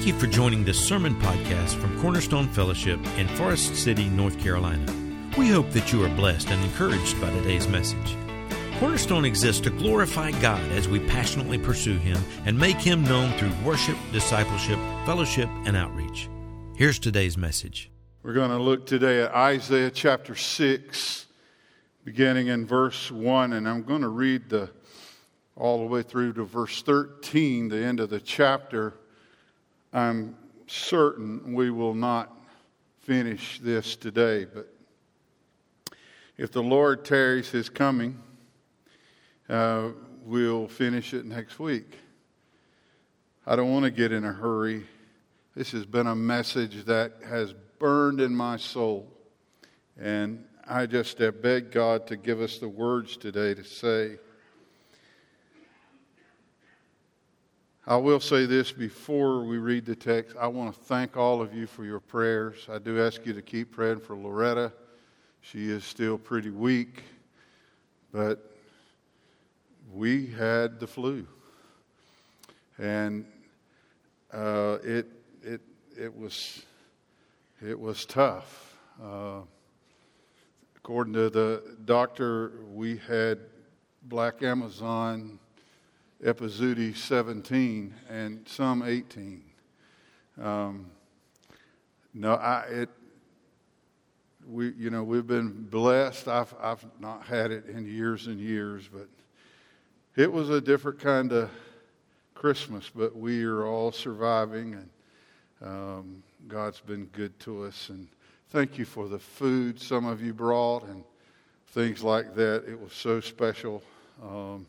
Thank you for joining this sermon podcast from Cornerstone Fellowship in Forest City, North Carolina. We hope that you are blessed and encouraged by today's message. Cornerstone exists to glorify God as we passionately pursue Him and make Him known through worship, discipleship, fellowship, and outreach. Here's today's message. We're going to look today at Isaiah chapter 6, beginning in verse 1, and I'm going to read the all the way through to verse 13, the end of the chapter. I'm certain we will not finish this today, but if the Lord tarries his coming, uh, we'll finish it next week. I don't want to get in a hurry. This has been a message that has burned in my soul. And I just have begged God to give us the words today to say. I will say this before we read the text. I want to thank all of you for your prayers. I do ask you to keep praying for Loretta. She is still pretty weak, but we had the flu, and uh, it it it was it was tough. Uh, according to the doctor, we had black Amazon, Epizootie 17, and some 18. Um, no, I it. We, you know, we've been blessed. I've, I've not had it in years and years, but it was a different kind of Christmas, but we are all surviving, and um, God's been good to us. And thank you for the food some of you brought and things like that. It was so special. Um,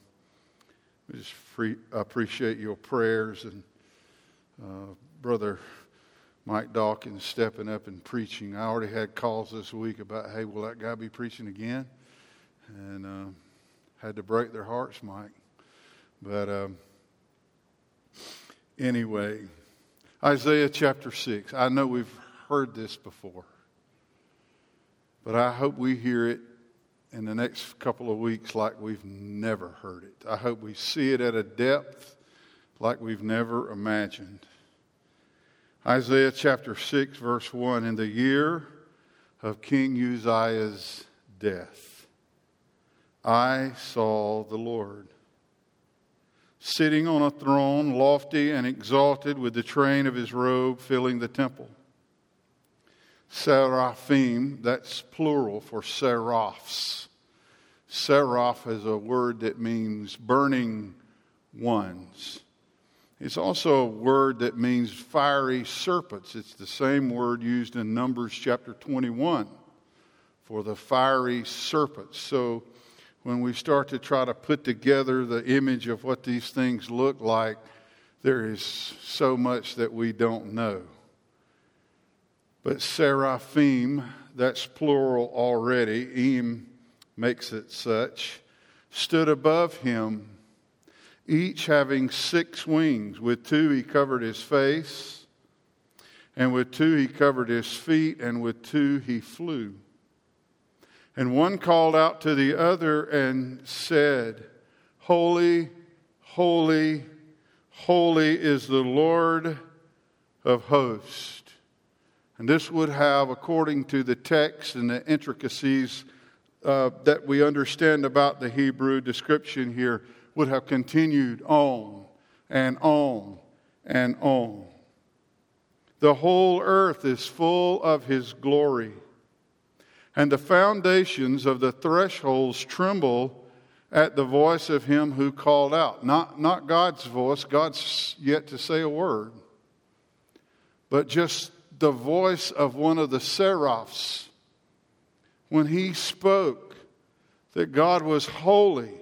we just free, appreciate your prayers and uh, brother Mike Dawkins stepping up and preaching. I already had calls this week about, hey, will that guy be preaching again? And uh, had to break their hearts, Mike. But um, anyway, Isaiah chapter 6. I know we've heard this before, but I hope we hear it in the next couple of weeks like we've never heard it. I hope we see it at a depth like we've never imagined. Isaiah chapter 6, verse 1 In the year of King Uzziah's death, I saw the Lord sitting on a throne, lofty and exalted, with the train of his robe filling the temple. Seraphim, that's plural for seraphs. Seraph is a word that means burning ones. It's also a word that means fiery serpents. It's the same word used in Numbers chapter 21 for the fiery serpents. So when we start to try to put together the image of what these things look like, there is so much that we don't know. But seraphim, that's plural already, im makes it such, stood above him, each having six wings. With two he covered his face, and with two he covered his feet, and with two he flew. And one called out to the other and said, Holy, holy, holy is the Lord of hosts. And this would have, according to the text and the intricacies uh, that we understand about the Hebrew description here, would have continued on and on and on. The whole earth is full of his glory and the foundations of the thresholds tremble at the voice of him who called out. Not, not God's voice, God's yet to say a word, but just the voice of one of the seraphs. When he spoke that God was holy,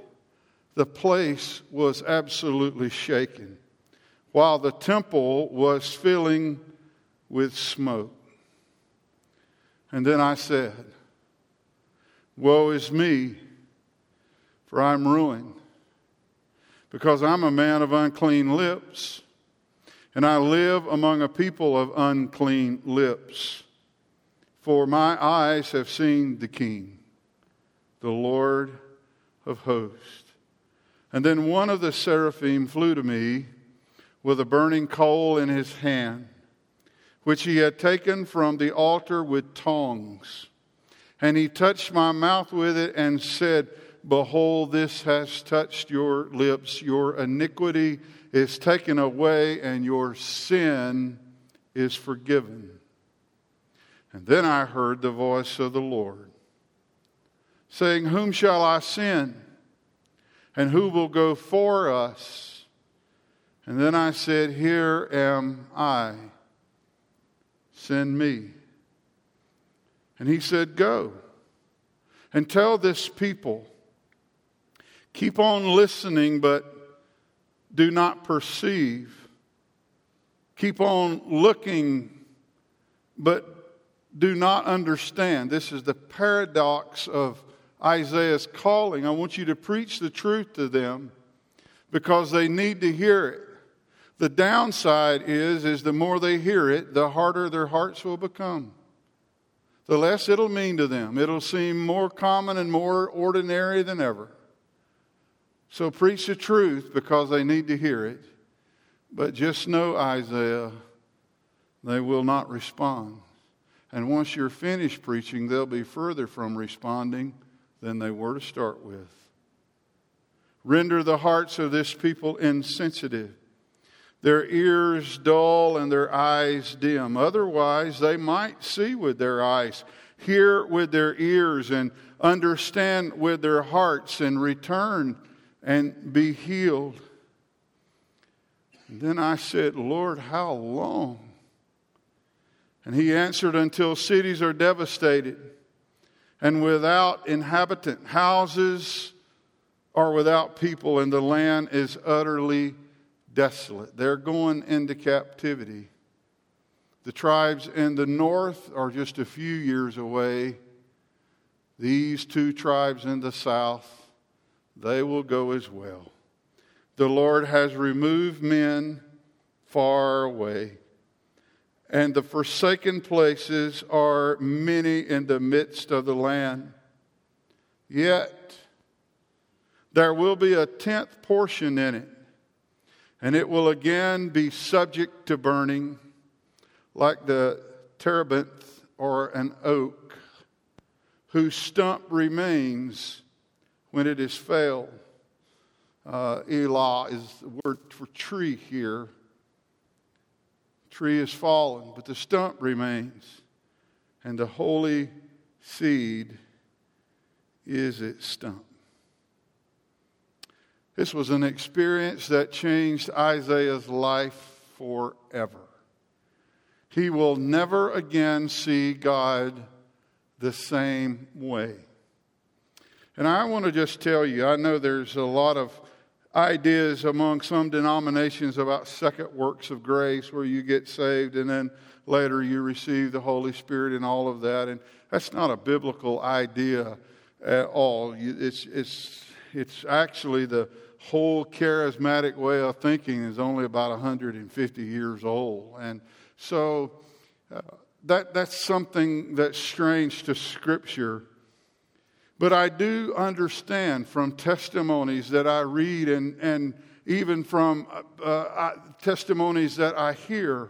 the place was absolutely shaken, while the temple was filling with smoke. And then I said, Woe is me, for I'm ruined, because I'm a man of unclean lips, and I live among a people of unclean lips. For my eyes have seen the King, the Lord of hosts. And then one of the seraphim flew to me with a burning coal in his hand, which he had taken from the altar with tongs. And he touched my mouth with it and said, Behold, this has touched your lips. Your iniquity is taken away, and your sin is forgiven. And then I heard the voice of the Lord saying, Whom shall I send? And who will go for us? And then I said, Here am I. Send me. And he said, Go and tell this people, keep on listening, but do not perceive. Keep on looking, but do not understand. This is the paradox of Isaiah's calling. I want you to preach the truth to them because they need to hear it. The downside is is the more they hear it, the harder their hearts will become. The less it'll mean to them. It'll seem more common and more ordinary than ever. So preach the truth because they need to hear it. But just know, Isaiah, they will not respond. And once you're finished preaching, they'll be further from responding than they were to start with. Render the hearts of this people insensitive, their ears dull, and their eyes dim. Otherwise, they might see with their eyes, hear with their ears, and understand with their hearts, and return and be healed. And then I said, Lord, how long? And he answered, Until cities are devastated and without inhabitant. Houses are without people, and the land is utterly desolate. They're going into captivity. The tribes in the north are just a few years away. These two tribes in the south, they will go as well. The Lord has removed men far away and the forsaken places are many in the midst of the land. Yet there will be a tenth portion in it, and it will again be subject to burning, like the terebinth or an oak, whose stump remains when it is felled. Uh, Elah is the word for tree here tree is fallen, but the stump remains, and the holy seed is its stump. This was an experience that changed Isaiah's life forever. He will never again see God the same way. And I want to just tell you, I know there's a lot of ideas among some denominations about second works of grace where you get saved and then later you receive the Holy Spirit and all of that. And that's not a biblical idea at all. It's, it's, it's actually the whole charismatic way of thinking is only about 150 years old. And so uh, that, that's something that's strange to Scripture. But I do understand from testimonies that I read and, and even from uh, uh, testimonies that I hear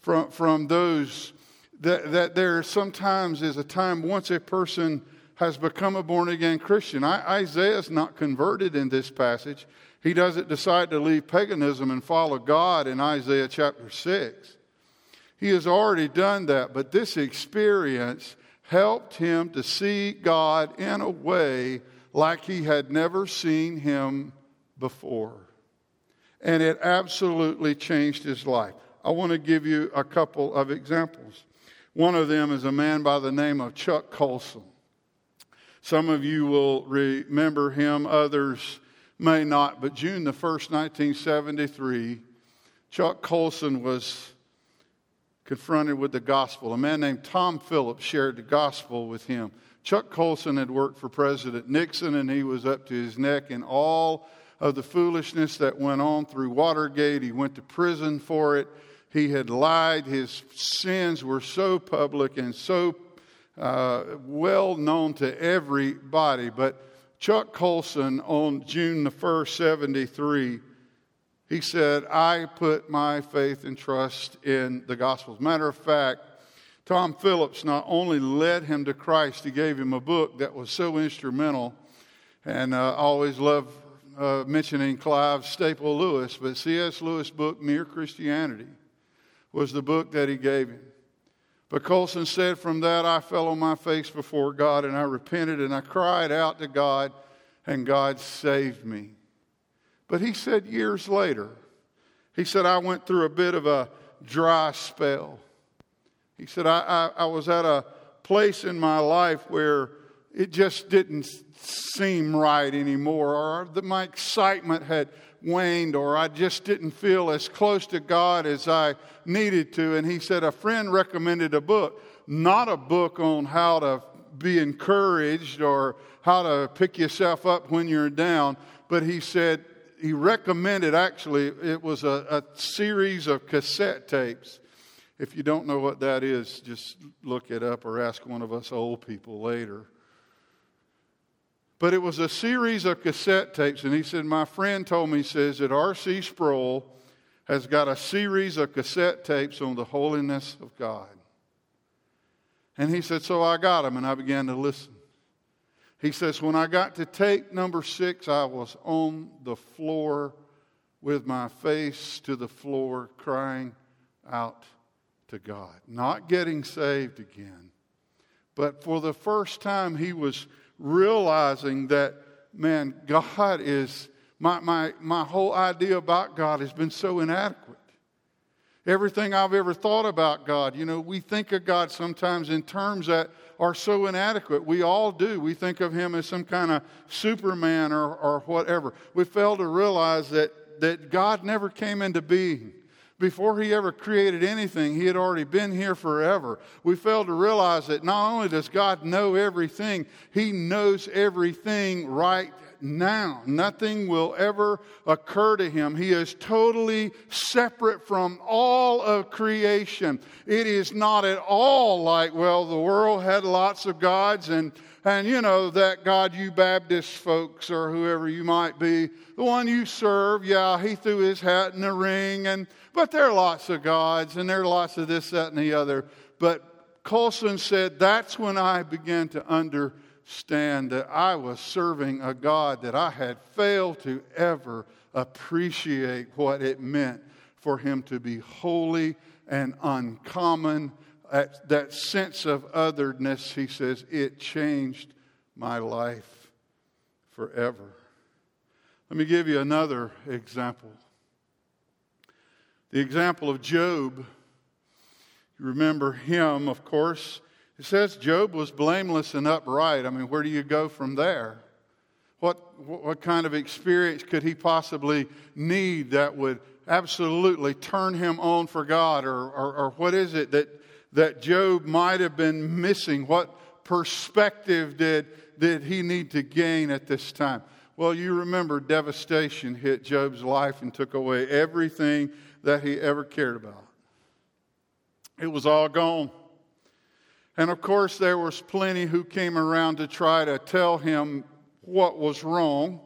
from, from those that, that there sometimes is a time once a person has become a born again Christian. I, Isaiah's not converted in this passage. He doesn't decide to leave paganism and follow God in Isaiah chapter 6. He has already done that, but this experience helped him to see God in a way like he had never seen him before. And it absolutely changed his life. I want to give you a couple of examples. One of them is a man by the name of Chuck Colson. Some of you will remember him, others may not, but June the 1st, 1973, Chuck Colson was confronted with the gospel. A man named Tom Phillips shared the gospel with him. Chuck Colson had worked for President Nixon, and he was up to his neck in all of the foolishness that went on through Watergate. He went to prison for it. He had lied. His sins were so public and so uh, well known to everybody. But Chuck Colson, on June the 1st, 73, He said, I put my faith and trust in the Gospels. Matter of fact, Tom Phillips not only led him to Christ, he gave him a book that was so instrumental. And uh, I always love uh, mentioning Clive Staple Lewis, but C.S. Lewis' book, Mere Christianity, was the book that he gave him. But Colson said, From that I fell on my face before God and I repented and I cried out to God, and God saved me. But he said years later, he said, I went through a bit of a dry spell. He said, I, I, I was at a place in my life where it just didn't seem right anymore, or that my excitement had waned, or I just didn't feel as close to God as I needed to. And he said, A friend recommended a book, not a book on how to be encouraged or how to pick yourself up when you're down, but he said, he recommended actually, it was a, a series of cassette tapes. If you don't know what that is, just look it up or ask one of us old people later. But it was a series of cassette tapes, and he said, My friend told me, he says that R.C. Sproul has got a series of cassette tapes on the holiness of God. And he said, So I got them, and I began to listen. He says, When I got to tape number six, I was on the floor with my face to the floor, crying out to God. Not getting saved again. But for the first time, he was realizing that, man, God is, my, my, my whole idea about God has been so inadequate. Everything I've ever thought about God, you know, we think of God sometimes in terms that are so inadequate. We all do. We think of him as some kind of Superman or, or whatever. We fail to realize that, that God never came into being. Before he ever created anything, he had already been here forever. We fail to realize that not only does God know everything, he knows everything right now. Nothing will ever occur to him. He is totally separate from all of creation. It is not at all like, well, the world had lots of gods and and you know that God you Baptist folks or whoever you might be, the one you serve, yeah, he threw his hat in the ring and but there are lots of gods and there are lots of this, that, and the other. But Colson said that's when I began to understand understand that I was serving a God that I had failed to ever appreciate what it meant for Him to be holy and uncommon. That, that sense of otherness, he says, it changed my life forever. Let me give you another example. The example of Job. You remember him, of course. It says Job was blameless and upright. I mean, where do you go from there? What, what kind of experience could he possibly need that would absolutely turn him on for God? Or, or, or what is it that, that Job might have been missing? What perspective did, did he need to gain at this time? Well, you remember devastation hit Job's life and took away everything that he ever cared about. It was all gone. And of course, there was plenty who came around to try to tell him what was wrong.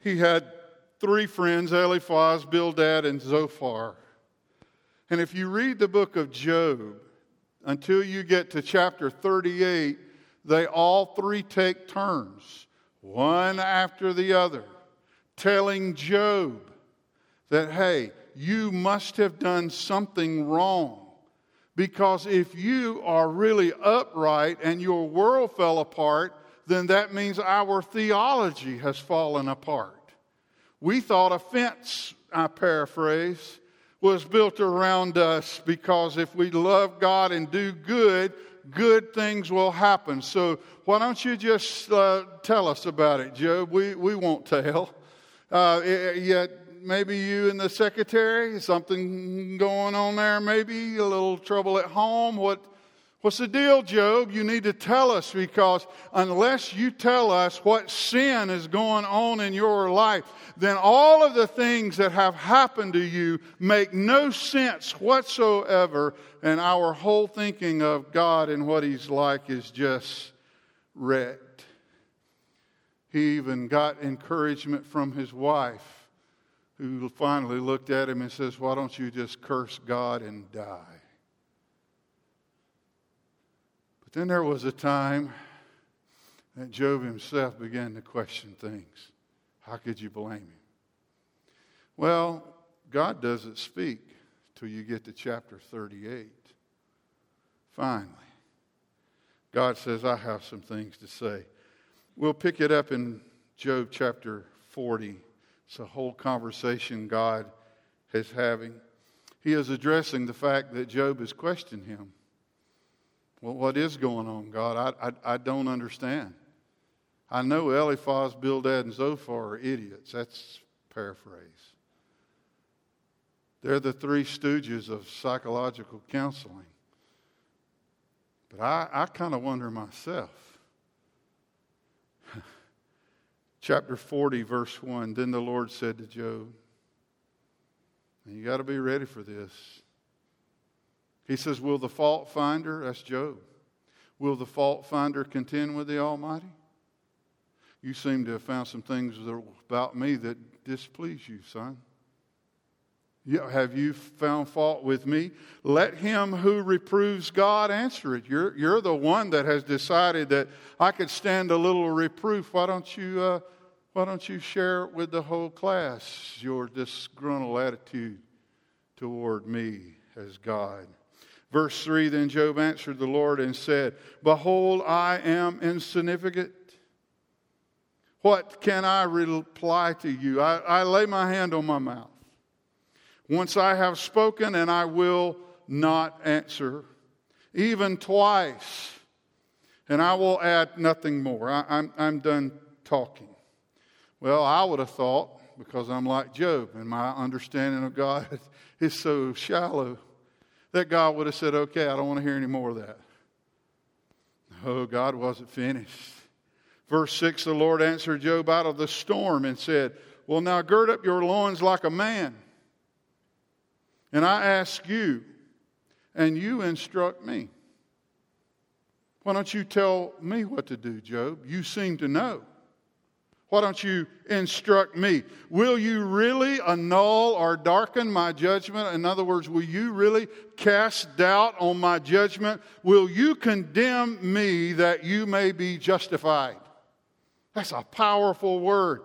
He had three friends Eliphaz, Bildad, and Zophar. And if you read the book of Job, until you get to chapter 38, they all three take turns, one after the other, telling Job that, hey, you must have done something wrong. Because if you are really upright and your world fell apart, then that means our theology has fallen apart. We thought a fence, I paraphrase, was built around us because if we love God and do good, good things will happen. So why don't you just uh, tell us about it, Job? We, we won't tell. Uh, yet maybe you and the secretary, something going on there, maybe a little trouble at home. What, what's the deal, Job? You need to tell us because unless you tell us what sin is going on in your life, then all of the things that have happened to you make no sense whatsoever, and our whole thinking of God and what He's like is just wrecked. He even got encouragement from his wife who finally looked at him and says, Why don't you just curse God and die? But then there was a time that Job himself began to question things. How could you blame him? Well, God doesn't speak till you get to chapter 38. Finally, God says, I have some things to say. We'll pick it up in Job chapter 40. It's a whole conversation God is having. He is addressing the fact that Job has questioned him. Well, what is going on, God? I, I, I don't understand. I know Eliphaz, Bildad, and Zophar are idiots. That's paraphrase. They're the three stooges of psychological counseling. But I, I kind of wonder myself. Chapter 40, verse 1 Then the Lord said to Job, and you got to be ready for this. He says, Will the fault finder, that's Job, will the fault finder contend with the Almighty? You seem to have found some things about me that displease you, son. Have you found fault with me? Let him who reproves God answer it. You're, you're the one that has decided that I could stand a little reproof. Why don't you, uh, why don't you share it with the whole class, your disgruntled attitude toward me as God? Verse 3 Then Job answered the Lord and said, Behold, I am insignificant. What can I reply to you? I, I lay my hand on my mouth. Once I have spoken, and I will not answer, even twice, and I will add nothing more. I, I'm, I'm done talking. Well, I would have thought, because I'm like Job and my understanding of God is so shallow, that God would have said, Okay, I don't want to hear any more of that. Oh, God wasn't finished. Verse 6 The Lord answered Job out of the storm and said, Well, now gird up your loins like a man and I ask you, and you instruct me. Why don't you tell me what to do, Job? You seem to know. Why don't you instruct me? Will you really annul or darken my judgment? In other words, will you really cast doubt on my judgment? Will you condemn me that you may be justified? That's a powerful word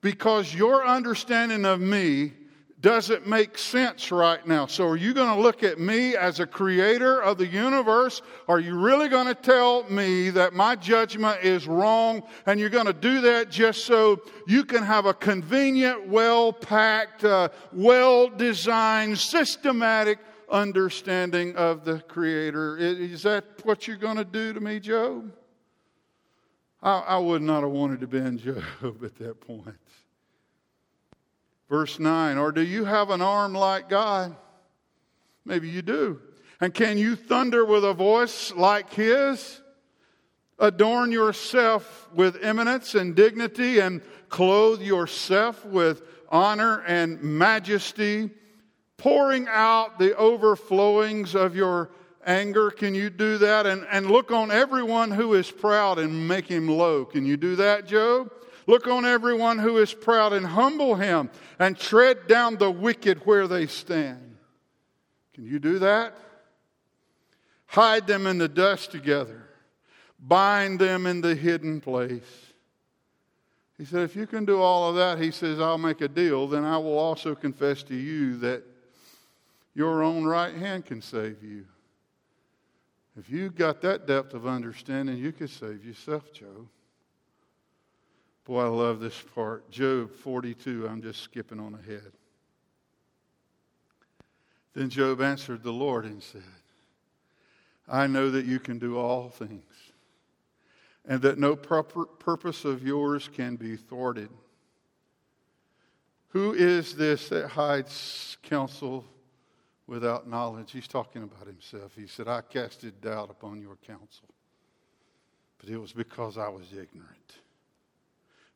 because your understanding of me doesn't make sense right now. So, are you going to look at me as a creator of the universe? Are you really going to tell me that my judgment is wrong? And you're going to do that just so you can have a convenient, well packed, uh, well designed, systematic understanding of the creator. Is that what you're going to do to me, Job? I, I would not have wanted to be in Job at that point. Verse 9, or do you have an arm like God? Maybe you do. And can you thunder with a voice like his? Adorn yourself with eminence and dignity and clothe yourself with honor and majesty, pouring out the overflowings of your anger. Can you do that? And, and look on everyone who is proud and make him low. Can you do that, Job? Look on everyone who is proud and humble him and tread down the wicked where they stand. Can you do that? Hide them in the dust together, bind them in the hidden place. He said, If you can do all of that, he says, I'll make a deal. Then I will also confess to you that your own right hand can save you. If you got that depth of understanding, you could save yourself, Job. Boy, I love this part. Job 42, I'm just skipping on ahead. Then Job answered the Lord and said, I know that you can do all things, and that no purpose of yours can be thwarted. Who is this that hides counsel without knowledge? He's talking about himself. He said, I casted doubt upon your counsel, but it was because I was ignorant.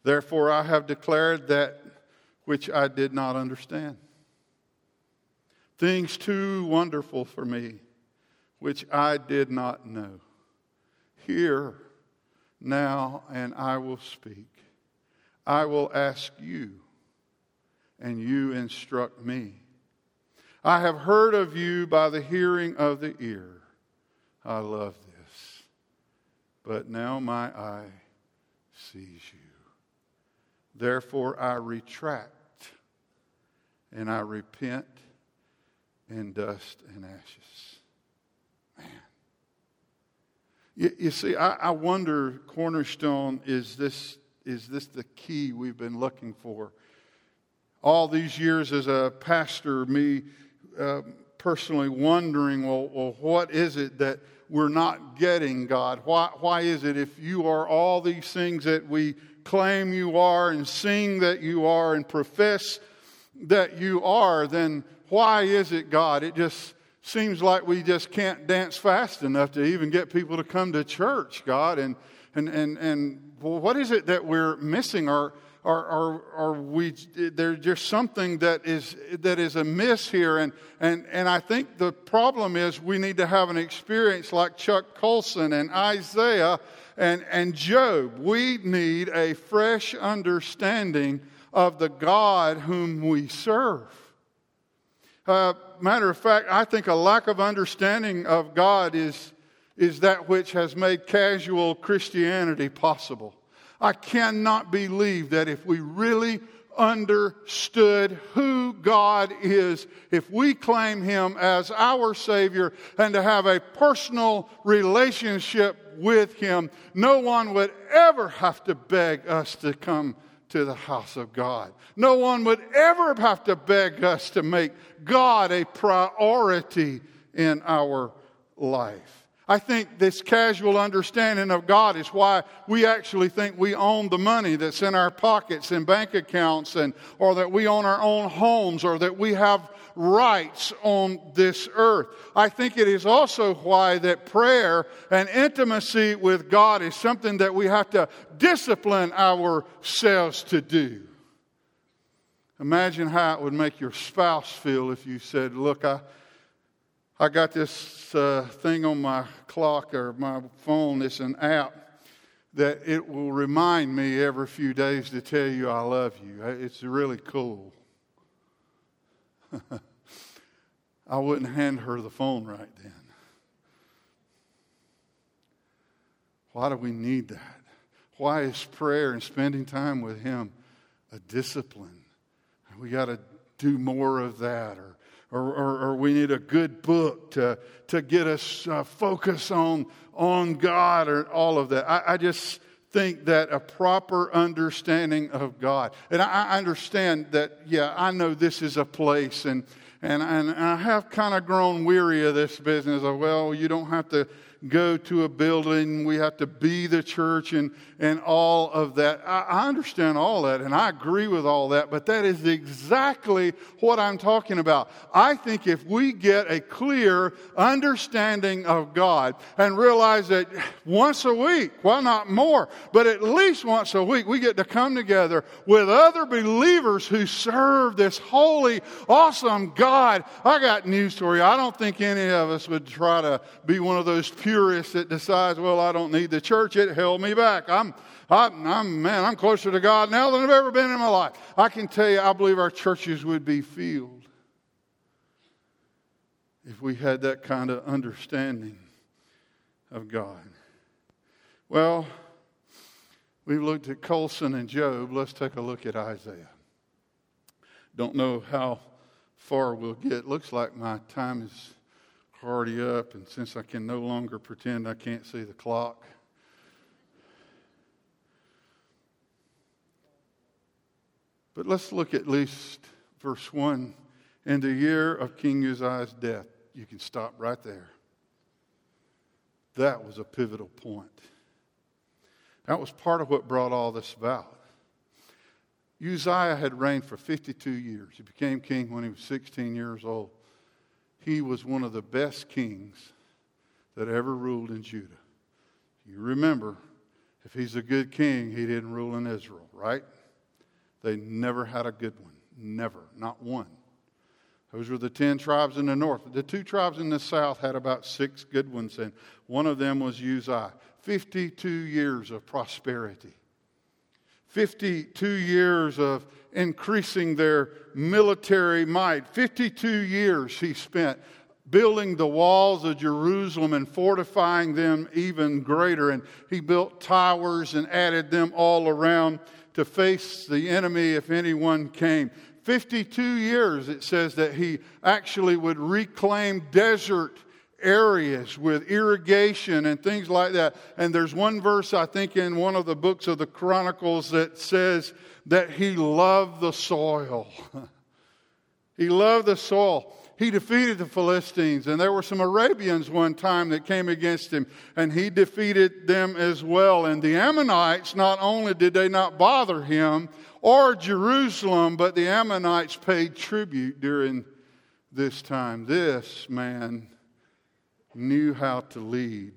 Therefore, I have declared that which I did not understand. Things too wonderful for me, which I did not know. Hear now, and I will speak. I will ask you, and you instruct me. I have heard of you by the hearing of the ear. I love this. But now my eye sees you. Therefore I retract and I repent in dust and ashes. Man. You, you see, I, I wonder, Cornerstone, is this, is this the key we've been looking for? All these years as a pastor, me uh, personally wondering, well, well, what is it that we're not getting, God? Why, why is it if you are all these things that we claim you are and sing that you are and profess that you are, then why is it, God? It just seems like we just can't dance fast enough to even get people to come to church, God. And, and, and, and what is it that we're missing? Are, are, are, are we, there's just something that is, that is amiss here. And, and, and I think the problem is we need to have an experience like Chuck Colson and Isaiah and, and Job. We need a fresh understanding of the God whom we serve. Uh, matter of fact, I think a lack of understanding of God is, is that which has made casual Christianity possible. I cannot believe that if we really understood who God is, if we claim Him as our Savior and to have a personal relationship with Him, no one would ever have to beg us to come to the house of God. No one would ever have to beg us to make God a priority in our life. I think this casual understanding of God is why we actually think we own the money that's in our pockets and bank accounts and or that we own our own homes or that we have rights on this earth. I think it is also why that prayer and intimacy with God is something that we have to discipline ourselves to do. Imagine how it would make your spouse feel if you said, Look, I, I got this uh, thing on my clock or my phone, it's an app that it will remind me every few days to tell you I love you. It's really cool. I wouldn't hand her the phone right then. Why do we need that? Why is prayer and spending time with Him a discipline? We got to do more of that, or, or, or, or, we need a good book to, to get us uh, focus on, on God, or all of that. I, I just think that a proper understanding of God, and I, I understand that, yeah, I know this is a place, and, and, and I have kind of grown weary of this business of, well, you don't have to go to a building, we have to be the church, and, and all of that. I, I understand all that, and I agree with all that, but that is exactly what I'm talking about. I think if we get a clear understanding of God and realize that once a week, well, not more, but at least once a week, we get to come together with other believers who serve this holy, awesome God. I got news for you. I don't think any of us would try to be one of those purist that decides, well, I don't need the church. It held me back. I'm, I'm, I'm, man, I'm closer to God now than I've ever been in my life. I can tell you, I believe our churches would be filled if we had that kind of understanding of God. Well, we've looked at Colson and Job. Let's take a look at Isaiah. Don't know how far we'll get. Looks like my time is already up, and since I can no longer pretend I can't see the clock, but let's look at least verse 1. In the year of King Uzziah's death, you can stop right there. That was a pivotal point. That was part of what brought all this about. Uzziah had reigned for 52 years. He became king when he was 16 years old he was one of the best kings that ever ruled in Judah. You remember, if he's a good king, he didn't rule in Israel, right? They never had a good one. Never. Not one. Those were the 10 tribes in the north. The two tribes in the south had about six good ones, and one of them was Uzziah. 52 years of prosperity. 52 years of increasing their military might. 52 years he spent building the walls of Jerusalem and fortifying them even greater. And he built towers and added them all around to face the enemy if anyone came. 52 years, it says that he actually would reclaim desert areas with irrigation and things like that. And there's one verse, I think, in one of the books of the Chronicles that says that he loved the soil. he loved the soil he defeated the Philistines, and there were some Arabians one time that came against him, and he defeated them as well. And the Ammonites, not only did they not bother him or Jerusalem, but the Ammonites paid tribute during this time. This man knew how to lead.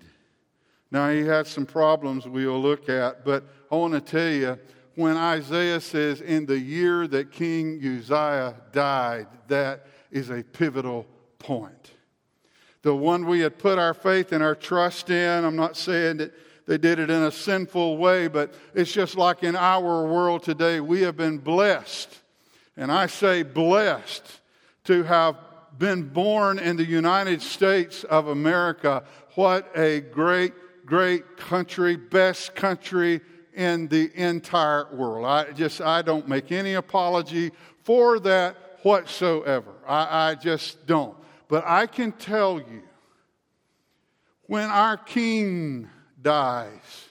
Now, he had some problems we'll look at, but I want to tell you when Isaiah says, in the year that King Uzziah died, that is a pivotal point. The one we had put our faith and our trust in, I'm not saying that they did it in a sinful way, but it's just like in our world today, we have been blessed, and I say blessed, to have been born in the United States of America. What a great, great country, best country in the entire world. I just, I don't make any apology for that whatsoever. I, I just don't. But I can tell you, when our king dies,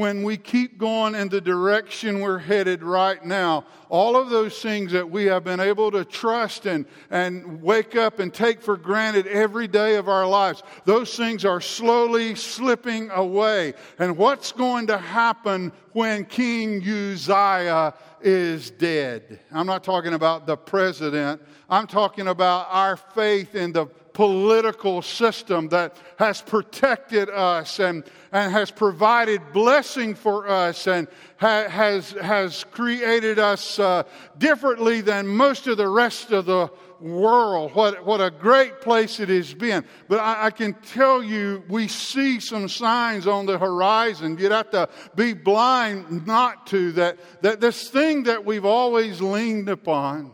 when we keep going in the direction we're headed right now, all of those things that we have been able to trust and, and wake up and take for granted every day of our lives, those things are slowly slipping away. And what's going to happen when King Uzziah is dead? I'm not talking about the president, I'm talking about our faith in the political system that has protected us and, and has provided blessing for us and ha- has, has created us uh, differently than most of the rest of the world. What, what a great place it has been. But I, I, can tell you, we see some signs on the horizon. You'd have to be blind not to that, that this thing that we've always leaned upon.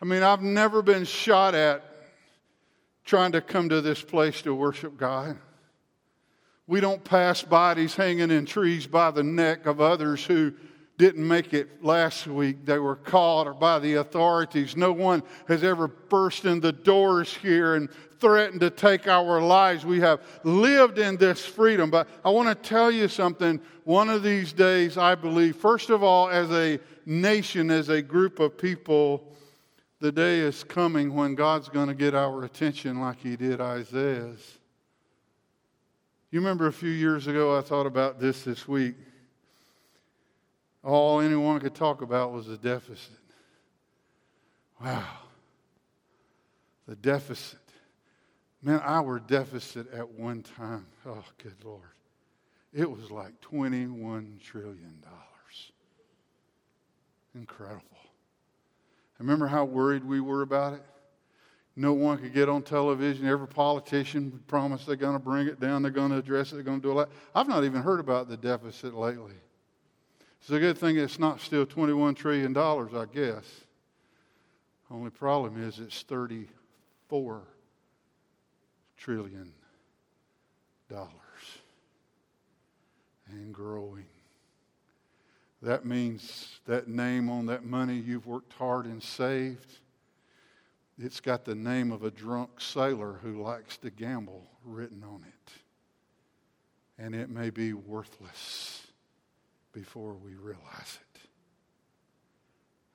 I mean, I've never been shot at trying to come to this place to worship God. We don't pass bodies hanging in trees by the neck of others who didn't make it last week. They were caught or by the authorities. No one has ever burst in the doors here and threatened to take our lives. We have lived in this freedom. But I want to tell you something. One of these days, I believe, first of all, as a nation, as a group of people, the day is coming when God's going to get our attention like he did Isaiah's. You remember a few years ago, I thought about this this week. All anyone could talk about was the deficit. Wow. The deficit. Man, our deficit at one time, oh, good Lord, it was like $21 trillion. Incredible. Remember how worried we were about it? No one could get on television. Every politician would promise they're going to bring it down, they're going to address it, they're going to do a lot. I've not even heard about the deficit lately. It's a good thing it's not still $21 trillion, I guess. Only problem is it's $34 trillion and growing. That means that name on that money you've worked hard and saved, it's got the name of a drunk sailor who likes to gamble written on it. And it may be worthless before we realize it.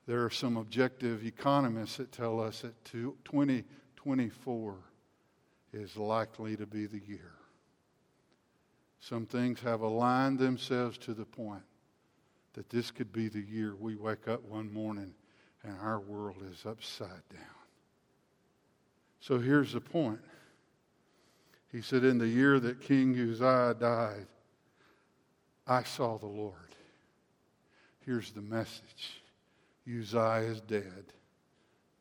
There are some objective economists that tell us that 2024 is likely to be the year. Some things have aligned themselves to the point that this could be the year we wake up one morning and our world is upside down. So here's the point. He said, In the year that King Uzziah died, I saw the Lord. Here's the message Uzziah is dead,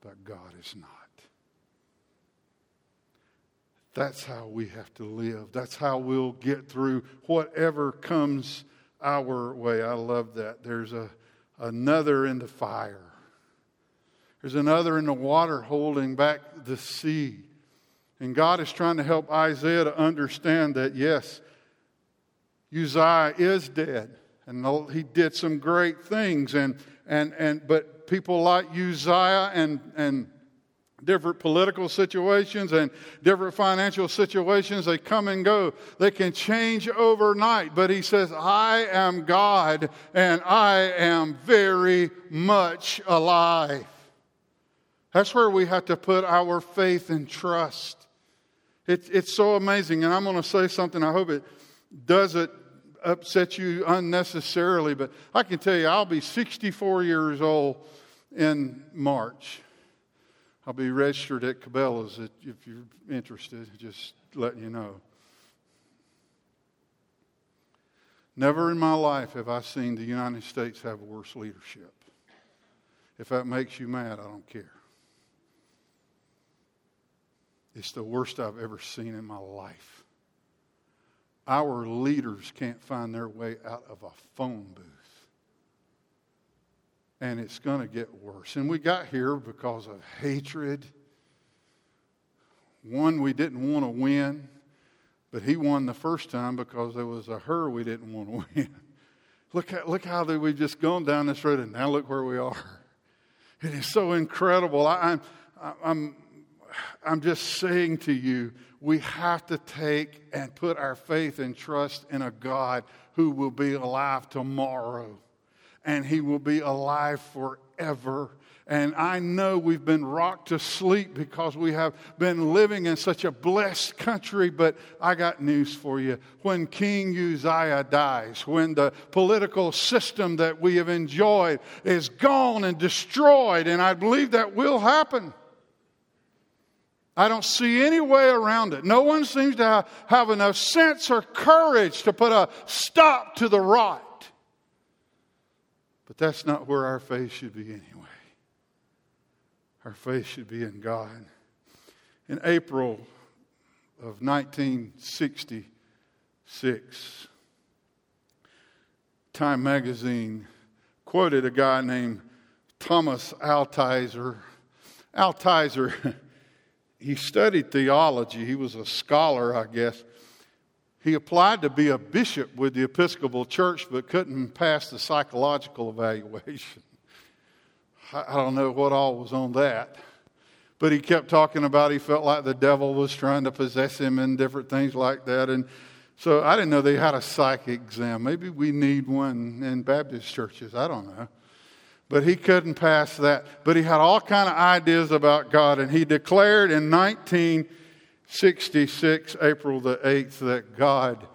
but God is not. That's how we have to live. That's how we'll get through whatever comes our way. I love that. There's a, another in the fire. There's another in the water holding back the sea. And God is trying to help Isaiah to understand that, yes, Uzziah is dead. And he did some great things. And, and, and, but people like Uzziah and, and different political situations and different financial situations, they come and go. They can change overnight. But he says, I am God and I am very much alive. That's where we have to put our faith and trust. It, it's so amazing. And I'm going to say something, I hope it doesn't upset you unnecessarily, but I can tell you, I'll be 64 years old in March. I'll be registered at Cabela's if you're interested, just letting you know. Never in my life have I seen the United States have worse leadership. If that makes you mad, I don't care. It's the worst I've ever seen in my life. Our leaders can't find their way out of a phone booth. And it's going to get worse. And we got here because of hatred. One, we didn't want to win, but he won the first time because there was a her we didn't want to win. look, how, look how we've just gone down this road, and now look where we are. It is so incredible. I, I'm, I'm I'm just saying to you, we have to take and put our faith and trust in a God who will be alive tomorrow and he will be alive forever. And I know we've been rocked to sleep because we have been living in such a blessed country, but I got news for you. When King Uzziah dies, when the political system that we have enjoyed is gone and destroyed, and I believe that will happen I don't see any way around it. No one seems to have enough sense or courage to put a stop to the rot. But that's not where our faith should be anyway. Our faith should be in God. In April of 1966, Time magazine quoted a guy named Thomas Altizer. Altizer he studied theology. He was a scholar, I guess. He applied to be a bishop with the Episcopal Church, but couldn't pass the psychological evaluation. I don't know what all was on that. But he kept talking about he felt like the devil was trying to possess him and different things like that. And so I didn't know they had a psych exam. Maybe we need one in Baptist churches. I don't know but he couldn't pass that. But he had all kind of ideas about God, and he declared in 1966, April the 8th, that God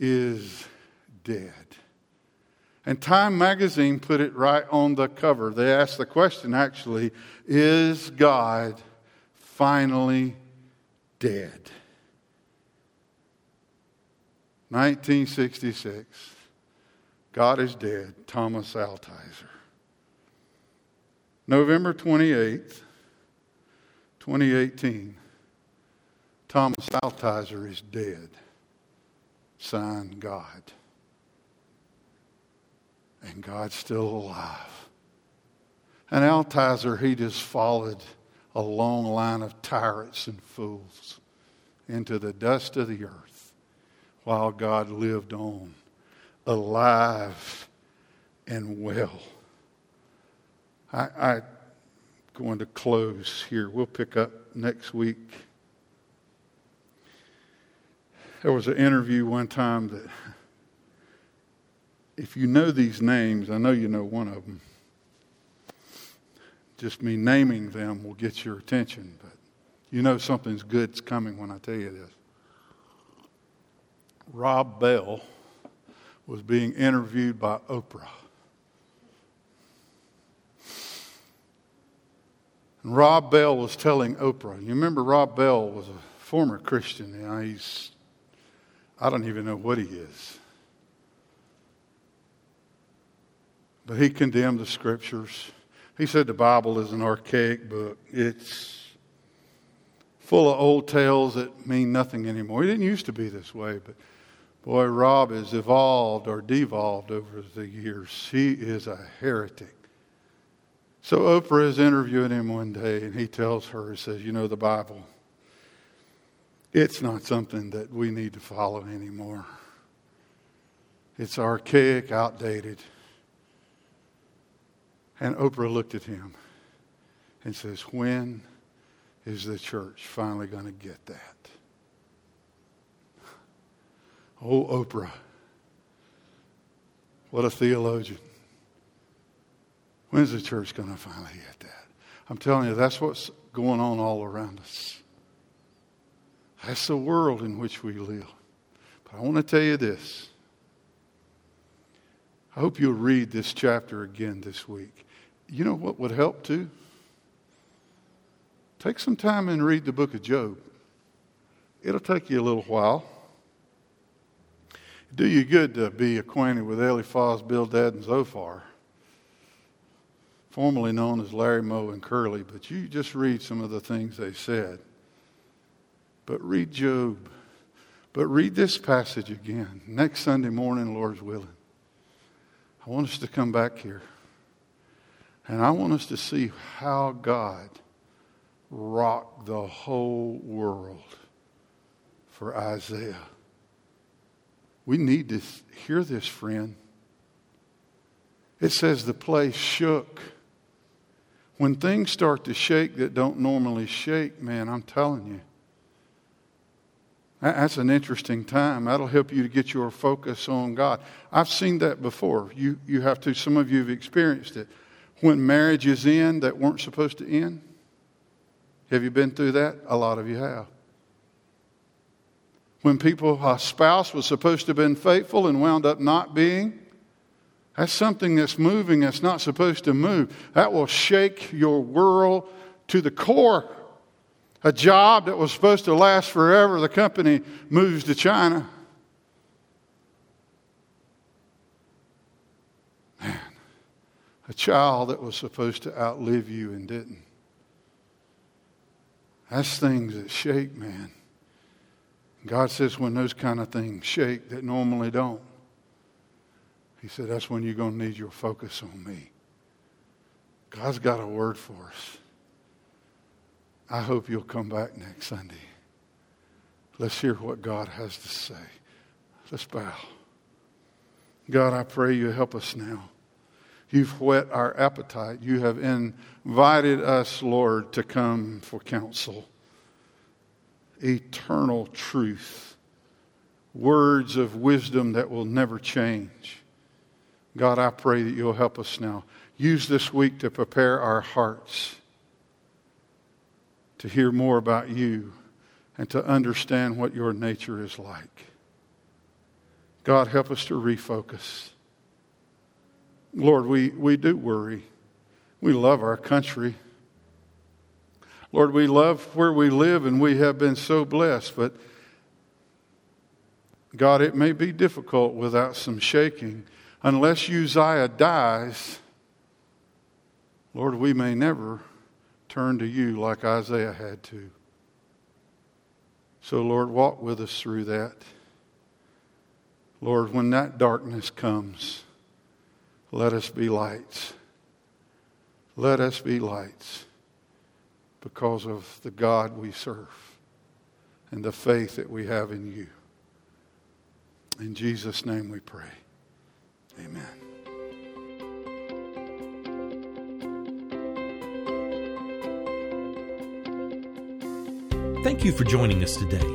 is dead. And Time magazine put it right on the cover. They asked the question actually, is God finally dead? 1966. God is dead. Thomas Altizer. November 28th, 2018, Thomas Altizer is dead. Signed God. And God's still alive. And Altizer, he just followed a long line of tyrants and fools into the dust of the earth while God lived on, alive and well. I'm going to close here. We'll pick up next week. There was an interview one time that, if you know these names, I know you know one of them. Just me naming them will get your attention, but you know something's good's coming when I tell you this. Rob Bell was being interviewed by Oprah. And Rob Bell was telling Oprah, you remember Rob Bell was a former Christian. You know, he's, I don't even know what he is. But he condemned the scriptures. He said the Bible is an archaic book. It's full of old tales that mean nothing anymore. It didn't used to be this way, but Boy, Rob has evolved or devolved over the years. He is a heretic. So Oprah is interviewing him one day, and he tells her, he says, You know, the Bible, it's not something that we need to follow anymore. It's archaic, outdated. And Oprah looked at him and says, When is the church finally going to get that? Oh, Oprah. What a theologian. When's the church going to finally get that? I'm telling you, that's what's going on all around us. That's the world in which we live. But I want to tell you this. I hope you'll read this chapter again this week. You know what would help too? Take some time and read the book of Job. It'll take you a little while. Do you good to be acquainted with Eliphaz, Bildad, and Zophar, formerly known as Larry Moe and Curly, but you just read some of the things they said. But read Job. But read this passage again next Sunday morning, Lord's willing. I want us to come back here. And I want us to see how God rocked the whole world for Isaiah. We need to hear this, friend. It says the place shook. When things start to shake that don't normally shake, man, I'm telling you, that's an interesting time. That'll help you to get your focus on God. I've seen that before. You, you have to, some of you have experienced it. When marriages end that weren't supposed to end. Have you been through that? A lot of you have when people, a spouse was supposed to have been faithful and wound up not being. That's something that's moving that's not supposed to move. That will shake your world to the core. A job that was supposed to last forever, the company moves to China. Man, a child that was supposed to outlive you and didn't. That's things that shake, man. God says when those kind of things shake that normally don't, He said, that's when you're going to need your focus on me. God's got a word for us. I hope you'll come back next Sunday. Let's hear what God has to say. Let's bow. God, I pray you help us now. You've whet our appetite. You have invited us, Lord, to come for counsel eternal truth, words of wisdom that will never change. God, I pray that you'll help us now. Use this week to prepare our hearts to hear more about you and to understand what your nature is like. God, help us to refocus. Lord, we, we do worry. We love our country. Lord, we love where we live and we have been so blessed, but God, it may be difficult without some shaking. Unless Uzziah dies, Lord, we may never turn to you like Isaiah had to. So, Lord, walk with us through that. Lord, when that darkness comes, let us be lights. Let us be lights because of the God we serve and the faith that we have in you. In Jesus' name we pray. Amen. Thank you for joining us today.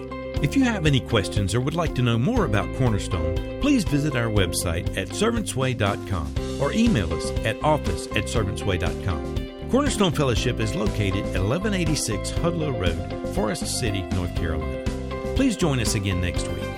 If you have any questions or would like to know more about Cornerstone, please visit our website at servantsway.com or email us at office at servantsway.com. Cornerstone Fellowship is located at 1186 Hudlow Road, Forest City, North Carolina. Please join us again next week.